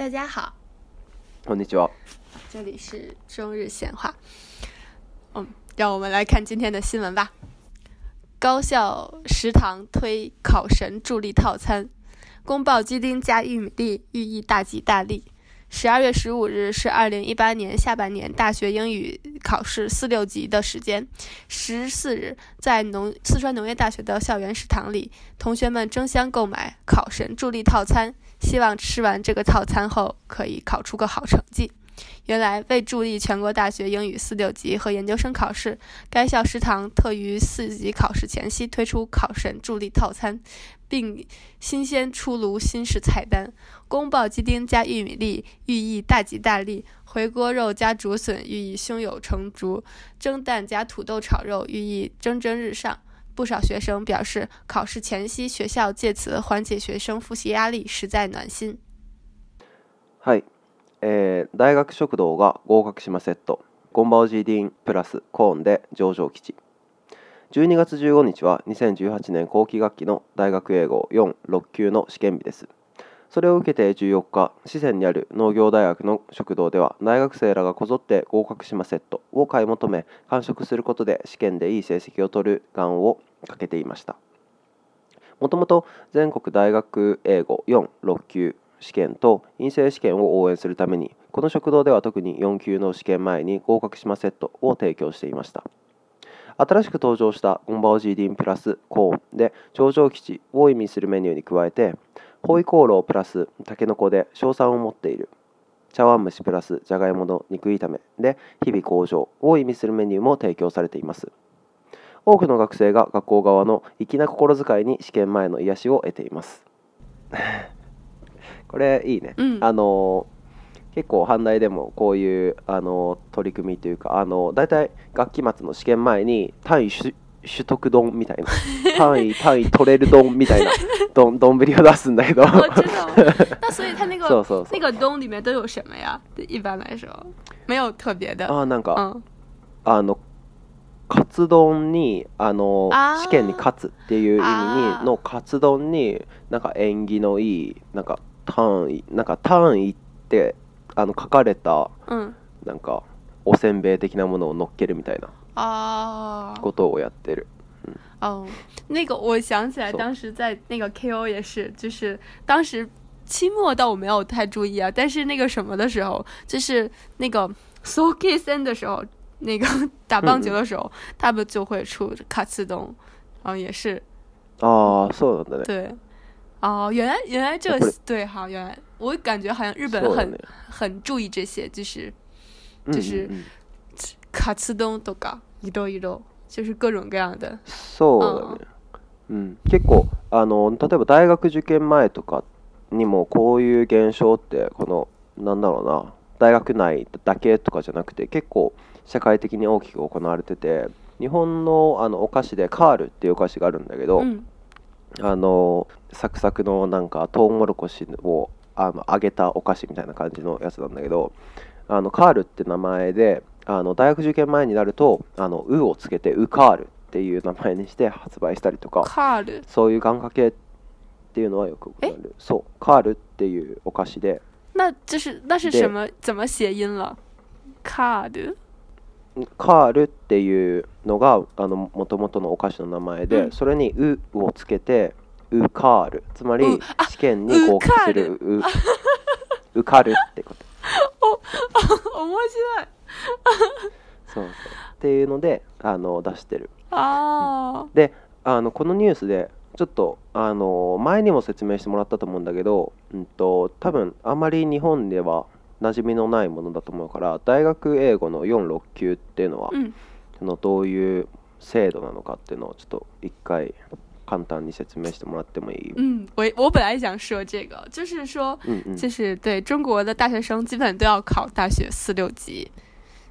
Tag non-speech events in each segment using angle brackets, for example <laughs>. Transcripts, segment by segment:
大家好，ちは。这里是中日闲话。嗯，让我们来看今天的新闻吧。高校食堂推“考神助力套餐”，宫爆鸡丁加玉米粒，寓意大吉大利。十二月十五日是二零一八年下半年大学英语考试四六级的时间。十四日，在农四川农业大学的校园食堂里，同学们争相购买“考神助力套餐”，希望吃完这个套餐后可以考出个好成绩。原来为助力全国大学英语四六级和研究生考试，该校食堂特于四级考试前夕推出“考神助力套餐”，并新鲜出炉新式菜单：宫爆鸡丁加玉米粒，寓意大吉大利；回锅肉加竹笋，寓意胸有成竹；蒸蛋加土豆炒肉，寓意蒸蒸日上。不少学生表示，考试前夕学校借此缓解学生复习压力，实在暖心。嗨。えー、大学食堂が合格しまセットゴンバオジーディンプラスコーンで上場基地12月15日は2018年後期学期の大学英語46級の試験日ですそれを受けて14日四川にある農業大学の食堂では大学生らがこぞって合格しまセットを買い求め完食することで試験でいい成績を取る願をかけていましたもともと全国大学英語46級試験と陰性試験を応援するためにこの食堂では特に4級の試験前に合格しまセットを提供していました新しく登場したゴンバオジーディンプラスコーンで頂上基地を意味するメニューに加えてホイコーロープラスタケノコで賞賛を持っている茶碗蒸しプラスじゃがいもの肉炒めで日々向上を意味するメニューも提供されています多くの学生が学校側の粋な心遣いに試験前の癒しを得ていますこれいいね、うん、あの結構反大でもこういうあの取り組みというかあの大体学期末の試験前に単位取得丼みたいな <laughs> 単位単位取れる丼みたいな丼丼を出すんだけど <laughs> そうそうそう那个丼里面都有什么呀？一般来说没有特别的。あなんか、うん、あのカツ丼にあの試験に勝つっていう意味にのカツ丼になんか縁起のいいなんか単位なんか単位ってあの書かれた、うん、なんかおせんべい的なものを乗っけるみたいなことをやってる。哦、嗯，oh, 那个我想起来，当时在那个 KO 也是，就是当时期末倒我没有太注意啊，但是那个什么的时候，就是那个 So k i s n 的时候，那个打棒球的时候，嗯、他们就会出卡刺东，然后也是。哦，<laughs> そうだね。对。哦，原来原来这个对哈，原来我感觉好像日本很很注意这些，就是就是卡ツ丼とかいろいろ就是各种各样的。そうだね。うん、結構あの例えば大学受験前とかにもこういう現象ってこのなんだろうな大学内だけとかじゃなくて結構社会的に大きく行われてて日本のあのお菓子でカールっていうお菓子があるんだけど、うんあのサクサクのなんかトウモロコシをあの揚げたお菓子みたいな感じのやつなんだけどあのカールって名前であの大学受験前になると「あのウ」をつけて「ウカール」っていう名前にして発売したりとかカールそういう願掛けっていうのはよくるそうカールっていうお菓子で那这是那是什么怎么写音了？カールカールっていうのがあのもとのお菓子の名前で、うん、それに「う」をつけて「うカール」つまり試験に合格する「う」「うかる」ってこと <laughs> お面白い <laughs> そうそうっていうのであの出してるあ、うん、であのこのニュースでちょっとあの前にも説明してもらったと思うんだけど、うんと多分あまり日本では馴染みのないものだと思うから大学英語の469っていうのは、うん、そのどういう制度なのかっていうのをちょっと一回簡単に説明してもらってもいい？ん、我我本来想说这个，就是说，就是对中国的大学生基本都要考大学四六级，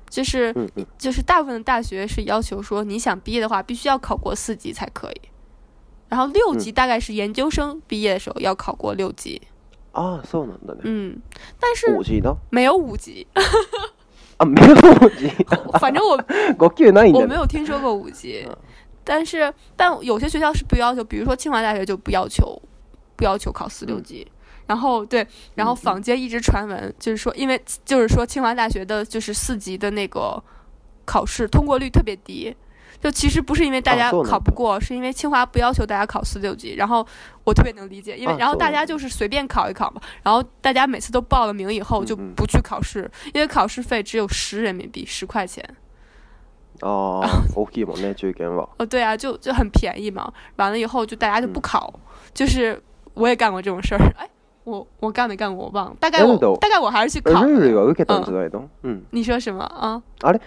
就是嗯嗯就是大部分的大学是要求说你想毕业的话，必须要考过四级才可以，然后六级大概是研究生毕业的时候要考过六级。嗯啊，送的な嗯，但是五级呢？没有五级。啊，没有五级。<laughs> 反正我。<laughs> 我我没有听说过五级，但是，但有些学校是不要求，比如说清华大学就不要求，不要求考四六级。然后，对，然后坊间一直传闻，就是说，因为就是说清华大学的就是四级的那个考试通过率特别低。就其实不是因为大家考不过是因为清华不要求大家考四六级然后我特别能理解因为然后大家就是随便考一考嘛然后大家每次都报了名以后就不去考试因为考试费只有十人民币十块钱哦 <laughs> ok 我们也最近哦对啊就就很便宜嘛完了以后就大家就不考就是我也干过这种事儿哎。我我干没干过我忘了大概我大概我还是去考嗯，你说什么啊好嘞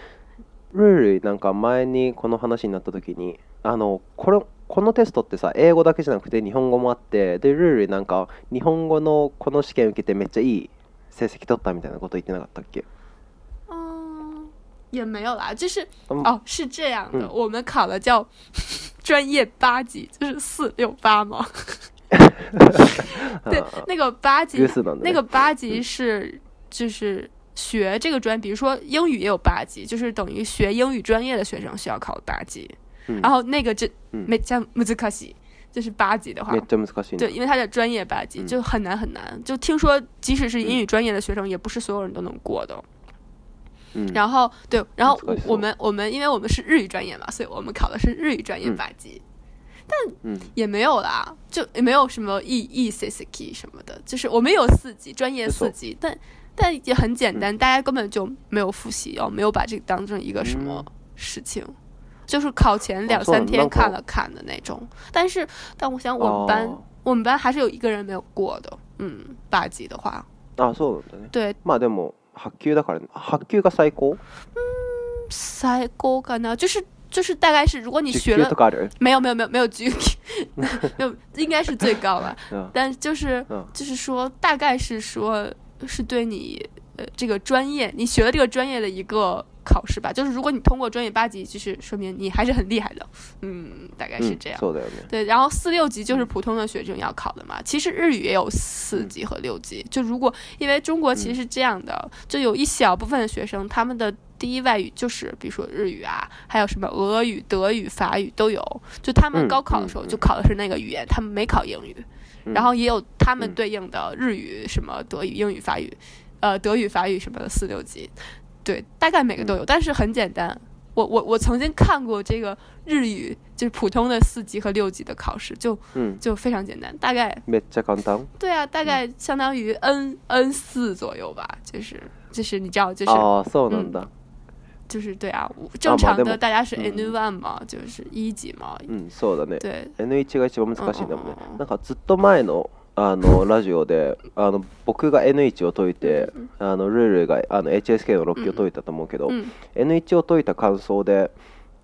ルールなんか前にこの話になった時にあのこれこのテストってさ英語だけじゃなくて日本語もあってでルールなんか日本語のこの試験受けてめっちゃいい成績取ったみたいなこと言ってなかったっけ也没有啦，就是、嗯、哦，是这样的，嗯、我们考了叫 <laughs> 专业八级，就是四六八嘛。<laughs> 对，那个八级，那个八级是就是学这个专，比如说英语也有八级，就是等于学英语专业的学生需要考八级。然后那个这没叫難しい，就是八级的话，对，因为他的专业八级就很难很难。就听说，即使是英语专业的学生，也不是所有人都能过的。嗯，然后对，然后我们我们因为我们是日语专业嘛，所以我们考的是日语专业八级。但也没有啦，就也没有什么 E E C C K 什么的，就是我们有四级，专业四级，但。但也很简单，大家根本就没有复习哦，没有把这个当成一个什么事情，就是考前两三天看了看的那种。但是，但我想我们班我们班还是有一个人没有过的，嗯，八级的话啊，是的，对。まあでも八級だから、八級が最高。嗯，最高かな？就是就是大概是，如果你学了，没有没有没有没有 G，有应该是最高了。<laughs> 但就是就是说大概是说。是对你呃这个专业，你学的这个专业的一个考试吧。就是如果你通过专业八级，就是说明你还是很厉害的。嗯，大概是这样。对。对，然后四六级就是普通的学生要考的嘛。其实日语也有四级和六级。就如果因为中国其实是这样的，就有一小部分学生他们的第一外语就是比如说日语啊，还有什么俄语、德语、法语都有。就他们高考的时候就考的是那个语言，他们没考英语。然后也有他们对应的日语、什么德语、英语、法语，呃，德语、法语什么的四六级，对，大概每个都有。但是很简单，我我我曾经看过这个日语，就是普通的四级和六级的考试，就嗯，就非常简单，大概。对啊，大概相当于 N N 四左右吧，就是就是你知道，就是哦，そうなんだ。就是对啊、正常的大家是 N1 まあ、就是一級嘛。うそうだね。で、n 一が一番難しいんだもんね。なんかずっと前のあのラジオであの僕が N1 を解いて、あのルールがあの HSK の6級を解いたと思うけど、N1 を解いた感想で、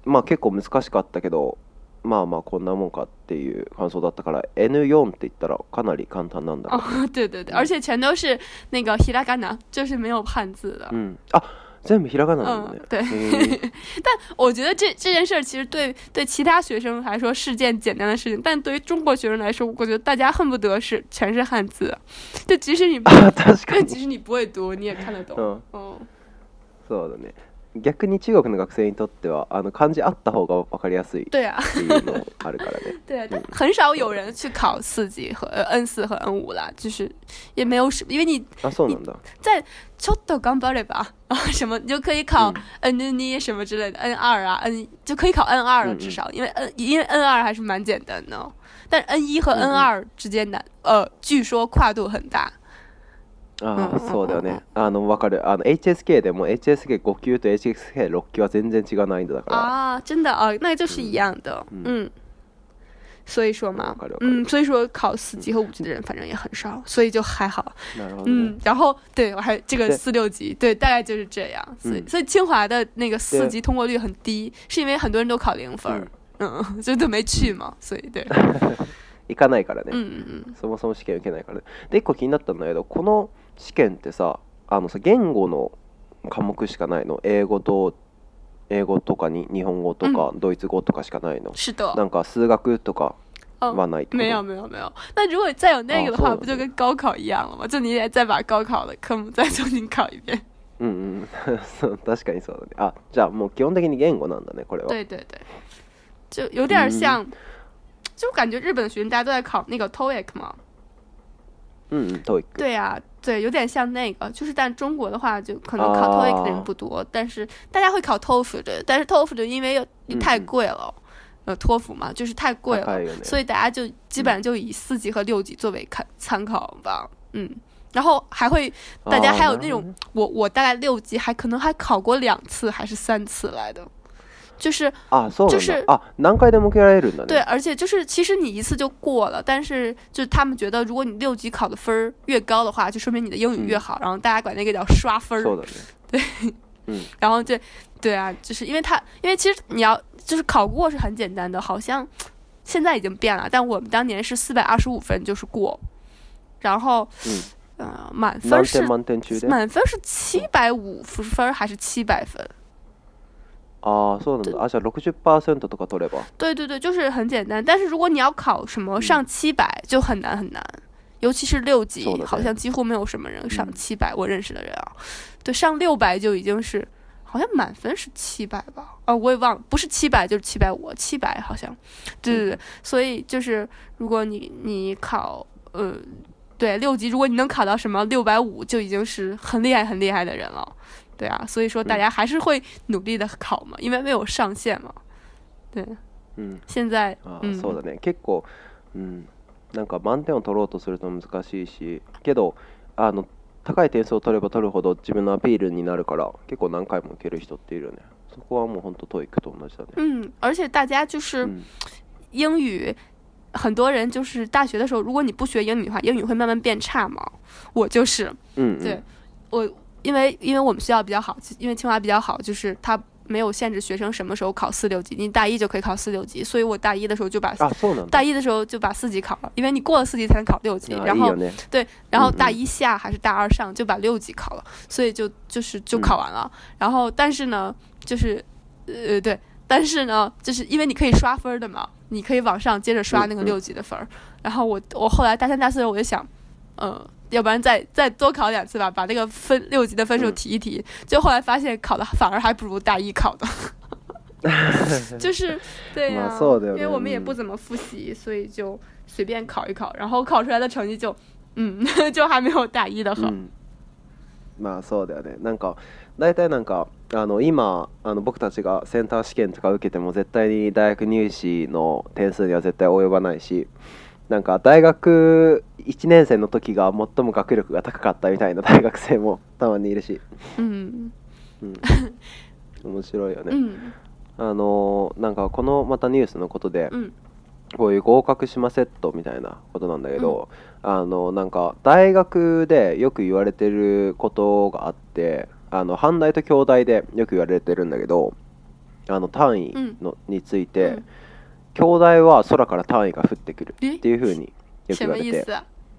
まあ結構難しかったけど、まあまあこんなもんかっていう感想だったから N4 って言ったらかなり簡単なんだ。あ、<laughs> 对对对，而且全都是那个ひらがな，就是没有汉字的。うん。あ。真没其他功能了。对，<laughs> 但我觉得这这件事儿其实对对其他学生来说是件简单的事情，但对于中国学生来说，我觉得大家恨不得是全是汉字，就即使你，但即使你不会读，你也看得懂。嗯，哦，是的呢。逆に中国の学生にとっては，あの漢字あった方が分かりやすいっていうのあるからね。对啊，<laughs> 很少有人去考四级和 N 四和 N 五啦，就是也没有什，因为你。啊，送人的。在ちょっと頑張れば啊什么，你就可以考 N 一什么之类的 N 二啊 N，就可以考 N 二了至少，因为 N 因为 N 二还是蛮简单的，但是 N 一和 N 二之间难，呃，据说跨度很大。ああそうだよねあの分かるあの HSK でも HSK5 級と HSK6 級は全然違う難易度だからああ真的あ那就是一样的，嗯。所以说嘛，嗯，所以说考四级和五级的人反正也很少，所以就还好。嗯，然后对我还这个四六级，对，大概就是这样。所以所以清华的那个四级通过率很低，是因为很多人都考零分，嗯，就都没去嘛，<laughs> 所以对。行かないからね、そもそも試験受けないからねで一個気になったんだけどこの試験ってさあのさ言語の科目しかないの英語と英語とかに日本語とかドイツ語とかしかないの、う的。なんか数学とかはないってこと没有没有没有。那如果再有那个的话，不就跟高考一样了吗？就你得再把高考的科目再重新考一遍。うんうん <laughs> そう確かにそうだねあじゃあもう基本的に言語なんだねこれは对对对，就有点像，就感觉日本的学生大家都在考那个 TOEIC 嘛，嗯，对对啊，对，有点像那个，就是但中国的话，就可能考托 c 的人不多，但是大家会考托福的，但是托福的因为太贵了，呃，托福嘛，就是太贵了，所以大家就基本上就以四级和六级作为看参考吧，嗯，然后还会，大家还有那种，我我大概六级还可能还考过两次还是三次来的。就是啊，就是啊，难怪他们受け对，而且就是，其实你一次就过了，但是就他们觉得，如果你六级考的分儿越高的话，就说明你的英语越好，然后大家管那个叫刷分儿。对，<laughs> 嗯，<laughs> 然后对，对啊，就是因为他，因为其实你要就是考过是很简单的，好像现在已经变了，但我们当年是四百二十五分就是过，然后，嗯，满分是满分是七百五分还是七百分？啊，六十对对对，就是很简单。但是如果你要考什么上七百就很难很难，尤其是六级，好像几乎没有什么人上七百。我认识的人啊，对，上六百就已经是，好像满分是七百吧？啊，我也忘了，不是七百就是七百五，七百好像。对对对，所以就是如果你你考呃，对六级，如果你能考到什么六百五，就已经是很厉害很厉害的人了。对啊，所以说大家还是会努力的考嘛，因为没有上限嘛。对，嗯，现在啊，そうだね。結構，嗯，なんか満点を取ろうとすると難しいし、けど、あの高い点数を取れば取るほど自分のアピールになるから、結構何回も受ける人っているね。そこはもう本当トイックと同じだね。嗯，而且大家就是英语，很多人就是大学的时候，如果你不学英语的话，英语会慢慢变差嘛。我就是，嗯，对我。因为因为我们学校比较好，因为清华比较好，就是它没有限制学生什么时候考四六级。你大一就可以考四六级，所以我大一的时候就把啊大一的时候就把四级考了。因为你过了四级才能考六级，然后对，然后大一下还是大二上就把六级考了，所以就就是就考完了。然后但是呢，就是呃对，但是呢，就是因为你可以刷分的嘛，你可以往上接着刷那个六级的分儿。然后我我后来大三大四的时候我就想，嗯。要不然再再多考两次吧，把那个分六级的分数提一提。就后来发现考的反而还不如大一考 <laughs> 的，就是对呀，因为我们也不怎么复习，所以就随便考一考，然后考出来的成绩就嗯 <laughs> 就还没有大一的好。嗯，まあそうだよね。なんか大体なんかあの今あの僕たちがセンター試験とか受けても絶対に大学入試の点数には絶対及ばないし。なんか大学1年生の時が最も学力が高かったみたいな大学生もたまにいるし、うん、うん、面白いよね、うん、あのなんかこのまたニュースのことで、うん、こういう合格しまセットみたいなことなんだけど、あのなんか大学でよく言われてることがあってあの半大と京大でよく言われてるんだけどあの単位の、について、兄弟は空から単位が降ってくるっていうふうによく言われて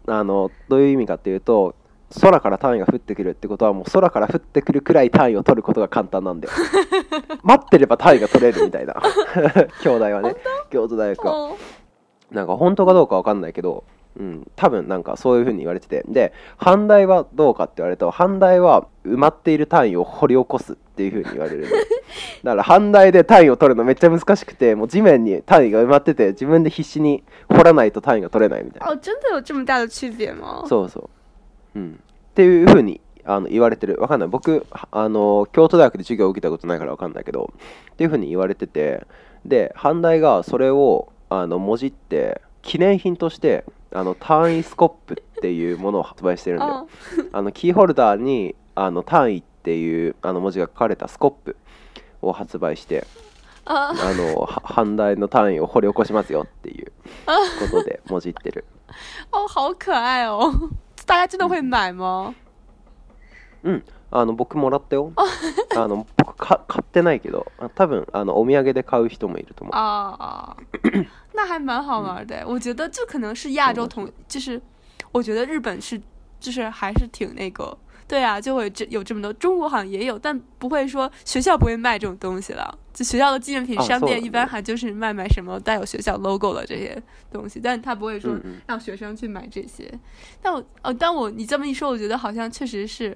あのどういう意味かっていうと空から単位が降ってくるってことはもう空から降ってくるくらい単位を取ることが簡単なんだよ <laughs> 待ってれば単位が取れるみたいな <laughs> 兄弟はね京都大学はなんか本当かどうか分かんないけどうん、多分なんかそういう風に言われててで反対はどうかって言われると反対は埋まっている単位を掘り起こすっていう風に言われる <laughs> だから反対で単位を取るのめっちゃ難しくてもう地面に単位が埋まってて自分で必死に掘らないと単位が取れないみたいなあ真的有这么大的区别吗そうそう、うん、っていう風にあの言われてるわかんない僕あの京都大学で授業を受けたことないからわかんないけどっていう風に言われててで反対がそれをあのもじって記念品としてあの単位スコップっていうものを発売してるんだよあのキーホルダーにあの単位っていうあの文字が書かれたスコップを発売してあの半大の単位を掘り起こしますよっていうことでもじってる哦 <laughs> 好可愛哦大家真的会买もうんあの僕もらったよあの僕か買ってないけど多分あのお土産で買う人もいると思うああ那还蛮好玩的，我觉得这可能是亚洲同，就是，我觉得日本是，就是还是挺那个，对啊，就会这有这么多中国好像也有，但不会说学校不会卖这种东西了，就学校的纪念品商店一般还就是卖卖什么带有学校 logo 的这些东西，但他不会说让学生去买这些。但我哦，但我你这么一说，我觉得好像确实是，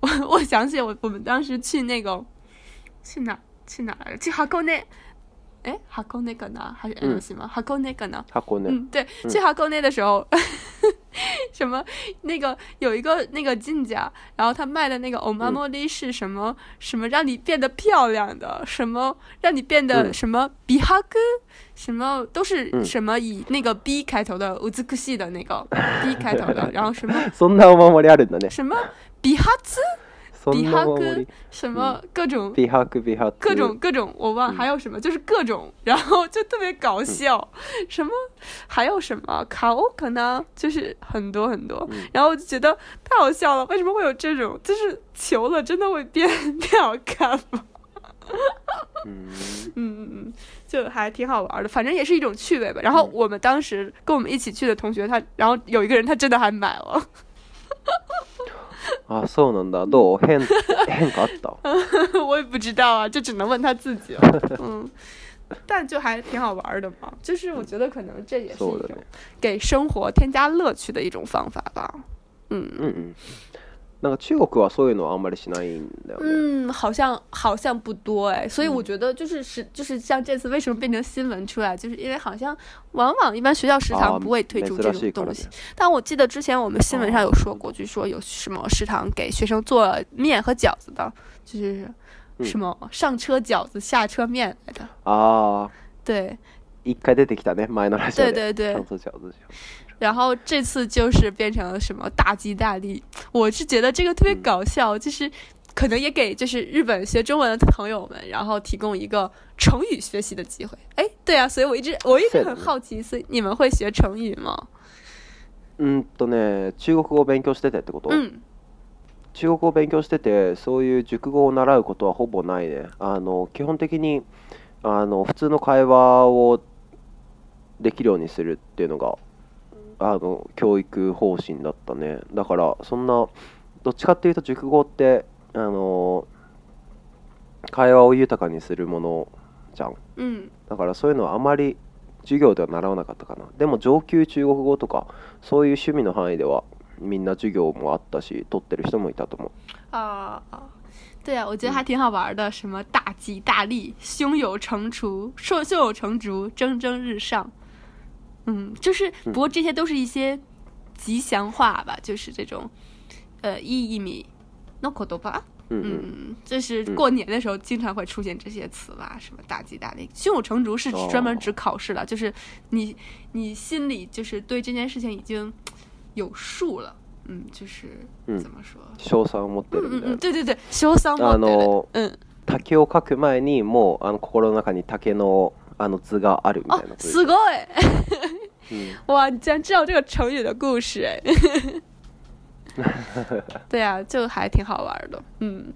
我 <laughs> 我想起我我们当时去那个去哪去哪去哈函内。哎，函馆那个呢？还是 N 系吗？函馆那个呢？函馆。嗯，对，去函馆的时候，<laughs> 什么那个有一个那个进家，然后他卖的那个“おまもり”是什么？什么让你变得漂亮的？什么让你变得什么？比哈根？什么都是什么以那个 B 开头的乌兹克系的那个 B 开头的？<laughs> 然后什么？<laughs> そんなおまもりある什么比哈兹？比哈根什么各种比哈比哈各种各种我忘还有什么就是各种然后就特别搞笑什么还有什么卡欧可呢就是很多很多然后我就觉得太好笑了为什么会有这种就是求了真的会变变好看吗？<laughs> 嗯嗯嗯就还挺好玩的反正也是一种趣味吧然后我们当时跟我们一起去的同学他然后有一个人他真的还买了。<laughs> 啊，そうなんだ。どう変 <laughs> 変化あった？<laughs> 我也不知道啊，就只能问他自己了。嗯，但就还挺好玩的嘛。就是我觉得可能这也是一种给生活添加乐趣的一种方法吧。嗯嗯嗯。那个中国话，所以呢，阿姆巴利しない嗯，好像好像不多哎，所以我觉得就是是就是像这次为什么变成新闻出来，就是因为好像往往一般学校食堂不会推出这种东西。但我记得之前我们新闻上有说过，据说有什么食堂给学生做面和饺子的，就是什么上车饺子下车面来的。啊，对。一回出てきたね、マイラじゃな对对对。上车饺子去。然后这次就是变成了什么大吉大利，我是觉得这个特别搞笑，就是可能也给就是日本学中文的朋友们，然后提供一个成语学习的机会。哎，对啊，所以我一直我一直很好奇，所以你们会学成语吗？嗯，とね、中国語を勉強しててってこと？嗯。中国語を勉強してて、そういう熟語を習うことはほぼないね。あの基本的にあの普通の会話をできるようにするっていうのが。あの教育方針だったねだからそんなどっちかっていうと熟語ってあの会話を豊かにするものじゃん、うん、だからそういうのはあまり授業では習わなかったかなでも上級中国語とかそういう趣味の範囲ではみんな授業もあったし取ってる人もいたと思うああ对啊，我觉得还挺好玩的，什么大吉大利、胸有成竹、胸有成竹、蒸蒸日上。嗯，就是，不过这些都是一些吉祥话吧，就是这种，呃，意一米，嗯嗯嗯，这是过年的时候经常会出现这些词吧，什么大吉大利，胸有成竹是专门指考试的，就是你你心里就是对这件事情已经有数了，嗯，就是怎么说，胸藏，嗯嗯嗯，对对对，胸藏，嗯嗯，竹をく前にもうあの心の中に竹のあの図があるみたいな。すごい。嗯、哇，你竟然知道这个成语的故事哎！<laughs> 对呀、啊，就还挺好玩的。嗯。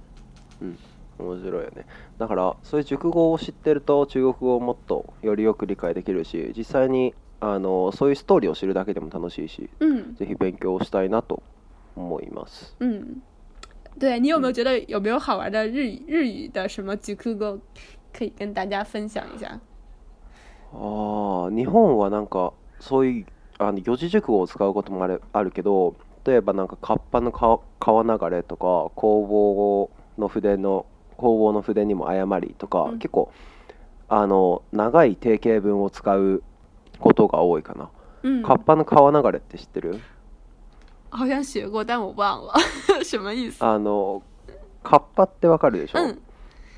嗯。面白いよねだからそういう熟語を知ってると中国語をもっとよりよく理解できるし実際にあのそういうストーリーを知るだけでも楽しいし、嗯，ぜひ勉強したいなと思います。嗯，对你有没有觉得有没有好玩的日语、嗯、日语的什么 j u k 可以跟大家分享一下？ああ、日本はなんかそういうあの四字熟語を使うこともあるあるけど、例えばなんか河童の川川流れとか工房の筆の工房の筆にも誤りとか、うん結構あの長い定型文を使うことが多いかな。嗯，河童の川流れって知ってる？好像学过，但我忘了 <laughs> 什么意思。あの河童ってわかるでしょ？う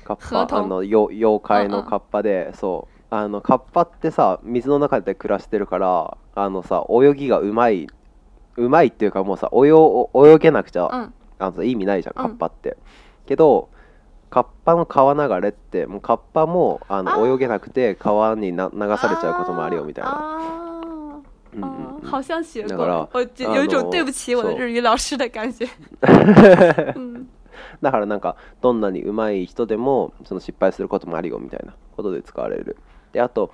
河童あのよ妖怪の河童で、そうあのカッパってさ水の中で暮らしてるからあのさ泳ぎがうまいうまいっていうかもうさ泳泳げなくちゃ、うん、あの意味ないじゃんカッパって、うん、けどカッパの川流れってもうカッパもあの泳げなくて川にな流されちゃうこともあるよみたいな。嗯，好像学过，我有一种对不起我的日语老师的感觉。<laughs> だからなんかどんなにうまい人でもその失敗することもあるよみたいなことで使われる。であと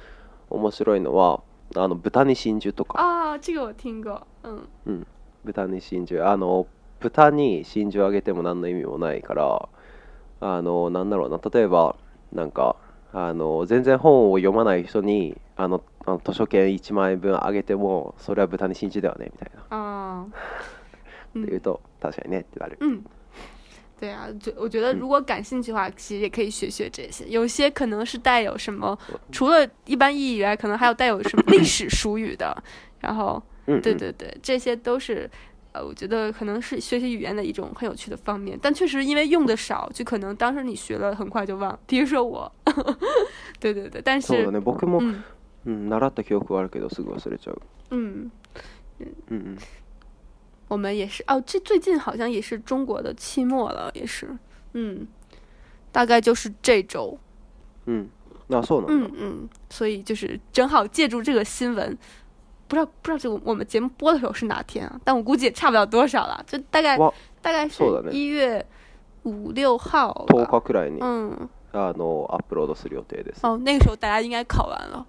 面白いのはあの豚に真珠とかあ这个我听过，嗯，うん、豚に真珠あの豚に真珠あげても何の意味もないからあのなんだろうな例えばなんかあの全然本を読まない人にあのあの図書券1万円分あげてもそれは豚に真珠だよねみたいなああって言うと確かにねってなるん对啊，就我觉得，如果感兴趣的话，其实也可以学学这些。有些可能是带有什么，除了一般意义以外，可能还有带有什么 <coughs> 历史术语的。然后，对对对，这些都是，呃，我觉得可能是学习语言的一种很有趣的方面。但确实，因为用的少，就可能当时你学了，很快就忘了。<laughs> 比如说我，<laughs> 对对对。但是，嗯嗯嗯。我们也是哦，这最近好像也是中国的期末了，也是，嗯，大概就是这周，嗯，那所以呢，嗯嗯，所以就是正好借助这个新闻，不知道不知道这我们节目播的时候是哪天啊？但我估计也差不了多少了，就大概大概是一月五六号，嗯，哦，那个时候大家应该考完了。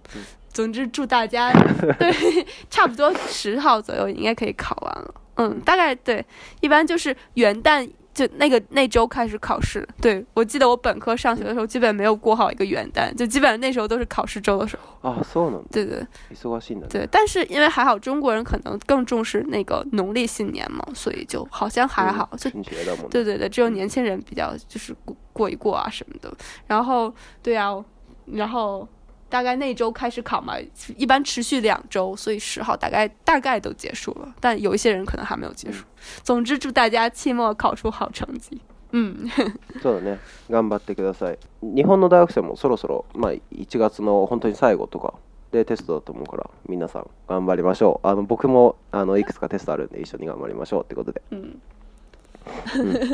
总之，祝大家 <laughs> 对差不多十号左右应该可以考完了。嗯，大概对，一般就是元旦就那个那周开始考试。对我记得我本科上学的时候，基本没有过好一个元旦，就基本上那时候都是考试周的时候。啊，so l 对对，对，但是因为还好中国人可能更重视那个农历新年嘛，所以就好像还好，就觉得对对对，只有年轻人比较就是过过一过啊什么的。然后，对呀，然后。大概那周开始考嘛，一般持续两周，所以十号大概大概都结束了。但有一些人可能还没有结束。总之，祝大家期末考出好成绩。嗯。そうだね。頑張ってください。日本の大学生もそろそろ、まあ一月の本当に最後とかでテストだと思うから、皆さん頑張りましょう。あの僕もあのいくつかテストあるんで一緒に頑張りましょうってことで。うん。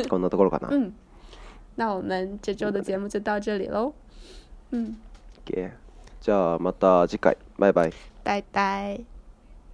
こんなところかな。嗯。<laughs> 那我们这周的节目就到这里喽。o k じゃあまた次回バイバイ。バイバイ。